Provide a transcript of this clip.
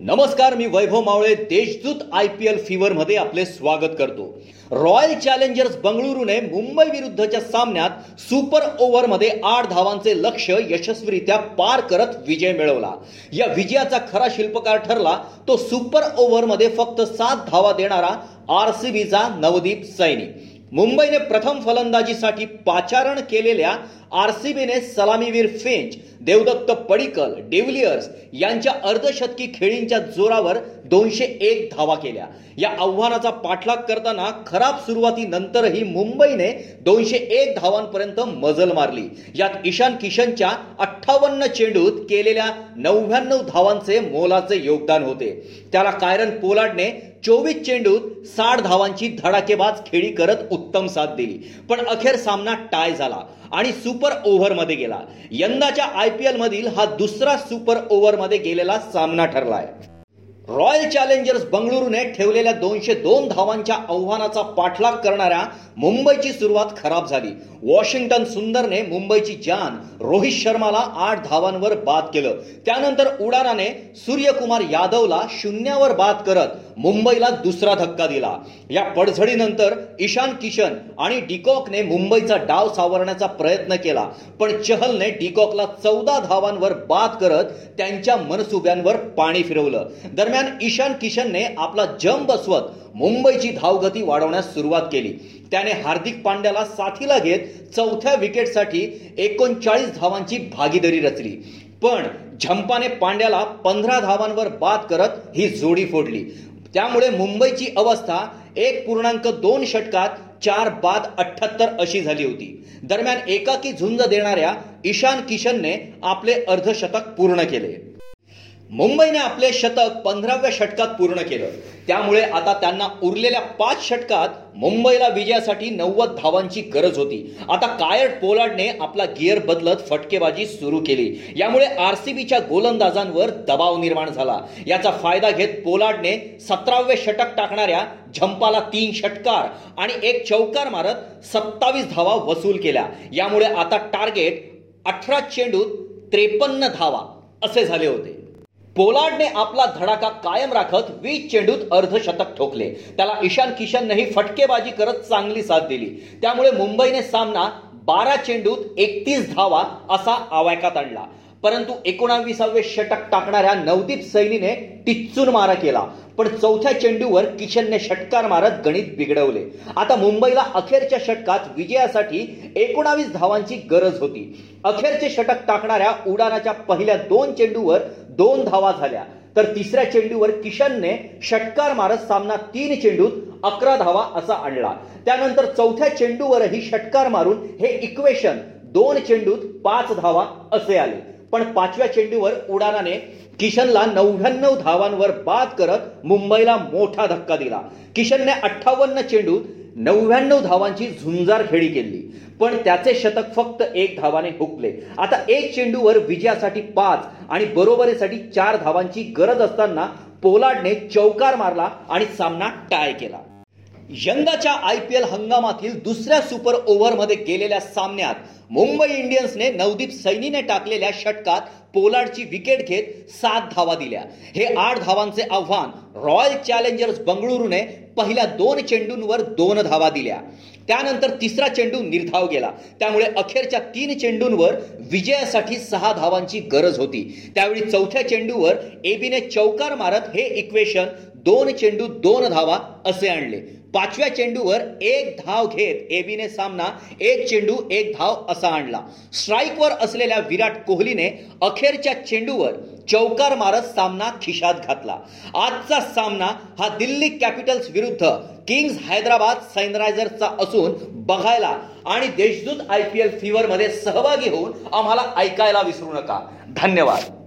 नमस्कार मी Vaibhav Mawale Deshdoot I P L फीवरमध्ये आपले स्वागत करतो. रॉयल चॅलेंजर्स बंगळुरूने मुंबई विरुद्धच्या सामन्यात सुपर ओव्हरमध्ये आठ धावांचे लक्ष यशस्वीरित्या पार करत विजय मिळवला. या विजयाचा खरा शिल्पकार ठरला तो सुपर ओव्हरमध्ये फक्त सात धावा देणारा आर सी बीचा नवदीप सैनी. मुंबईने प्रथम फलंदाजीसाठी पाचारण केलेल्या आरसीबीने सलामीवीर फिंच देवदत्त पडिकल डेव्हिलियर्स यांच्या अर्धशतकी खेळींच्या जोरावर दोनशे एक धावा केल्या. या आव्हानाचा पाठलाग करताना खराब सुरुवातीनंतरही मुंबईने दोनशे एक धावांपर्यंत मजल मारली. यात ईशान किशनच्या अठ्ठावन्न चेंडूत केलेल्या नव्याण्णव धावांचे मोलाचे योगदान होते. त्याला कायरन पोलाडने चोवीस चेंडूत साठ धावांची धडाकेबाज खेळी करत उत्तम साथ दिली. पण अखेर सामना टाय झाला. आणि सुपर ओव्हरमध्ये गेला. यंदाच्या आय पी एलमधील हा दुसरा सुपर ओव्हरमध्ये गेलेला सामना ठरलाय. रॉयल चॅलेंजर्स बंगळुरूने ठेवलेल्या दोनशे दोन धावांच्या आव्हानाचा पाठलाग करणाऱ्या मुंबईची सुरुवात खराब झाली. वॉशिंग्टन सुंदरने मुंबईची जान रोहित शर्माला आठ धावांवर बाद केलं. त्यानंतर उडानाने सूर्यकुमार यादवला शून्यावर बाद करत मुंबईला दुसरा धक्का दिला. या पडझडीनंतर ईशान किशन आणि डिकॉकने मुंबईचा डाव सावरण्याचा प्रयत्न केला पण चहलने डिकॉकला चौदा धावांवर बाद करत त्यांच्या मनसुब्यांवर पाणी फिरवलं. दरम्यान ईशान किशनने आपला जम बसवत मुंबईची धावगती वाढवण्यास सुरुवात केली. त्याने हार्दिक पांड्याला साथीला घेत चौथ्या विकेटसाठी एकोणचाळीस धावांची भागीदारी रचली. पण झंपाने पांड्याला पंधरा धावांवर बाद करत ही जोडी फोडली. त्यामुळे मुंबईची अवस्था एक पूर्णांक दोन षटकात चार बाद अठ्ठ्याहत्तर अशी झाली होती. दरम्यान एकाकी झुंज देणाऱ्या ईशान किशनने आपले अर्धशतक पूर्ण केले. मुंबईने आपले शतक पंधराव्या षटकात पूर्ण केलं. त्यामुळे आता त्यांना उरलेल्या पाच षटकात मुंबईला विजयासाठी नव्वद धावांची गरज होती. आता कायड पोलार्डने आपला गिअर बदलत फटकेबाजी सुरू केली. यामुळे आरसीबीच्या गोलंदाजांवर दबाव निर्माण झाला. याचा फायदा घेत पोलार्डने सतरावे षटक टाकणाऱ्या झंपाला तीन षटकार आणि एक चौकार मारत सत्तावीस धावा वसूल केल्या. यामुळे आता टार्गेट अठरा चेंडूत त्रेपन्न धावा असे झाले होते. पोलार्डने आपला धडाका कायम राखत वीस चेंडूत अर्धशतक ठोकले. त्याला ईशान किशननेही फटकेबाजी करत चांगली साथ दिली. त्यामुळे मुंबईने सामना बारा चेंडूत एकतीस धावा असा आवायकात आणला. परंतु एकोणावीसावे षटक टाकणाऱ्या नवदीप सैनीने टिच्चून मारा केला. पण चौथ्या चेंडूवर किशनने षटकार मारत गणित बिघडवले. आता मुंबईला अखेरच्या षटकात विजयासाठी एकोणावीस धावांची गरज होती. अखेरचे षटक टाकणाऱ्या उडानाच्या पहिल्या दोन चेंडूवर दोन धावा झाल्या. तर तिसऱ्या चेंडूवर किशनने षटकार मारत सामना तीन चेंडूत अकरा धावा असा आणला. त्यानंतर चौथ्या चेंडूवरही षटकार मारून हे इक्वेशन दोन चेंडूत पाच धावा असे आले. पण पाचव्या चेंडूवर उडानाने किशनला नव्याण्णव धावांवर बाद करत मुंबईला मोठा धक्का दिला. किशनने अठ्ठावन्न चेंडूत नव्याण्णव धावांची झुंजार खेळी केली. पण त्याचे शतक फक्त एक धावाने हुकले. आता एक चेंडूवर विजयासाठी पाच आणि बरोबरीसाठी चार धावांची गरज असताना पोलार्डने चौकार मारला आणि सामना टाय केला. यंदाच्या आय पी एल हंगामातील दुसऱ्या सुपर ओव्हरमध्ये गेलेल्या सामन्यात मुंबई इंडियन्सने नवदीप सैनीने टाकलेल्या षटकात पोलाडची विकेट घेत सात धावा दिल्या. हे आठ धावांचे आव्हान रॉयल चॅलेंजर्स बंगळुरूने पहिल्या दोन चेंडूंवर दोन धावा दिल्या. त्यानंतर तिसरा चेंडू निर्धाव गेला. त्यामुळे अखेरच्या तीन चेंडूंवर विजयासाठी सहा धावांची गरज होती. त्यावेळी चौथ्या चेंडूवर एबीने चौकार मारत हे इक्वेशन दोन चेंडू दोन धावा असे आणले. पाचव्या चेंडूवर एक धाव घेत एबीने सामना एक चेंडू एक धाव असा आणला. स्ट्राईकवर असलेल्या विराट कोहलीने अखेरच्या चेंडूवर चौकार मारत सामना खिशात घातला. आजचा सामना हा दिल्ली कॅपिटल्स विरुद्ध किंग्ज हैदराबाद सनरायझर्सचा असून बघायला आणि देशदूत आय पी एल फीवरमध्ये सहभागी होऊन आम्हाला ऐकायला विसरू नका. धन्यवाद.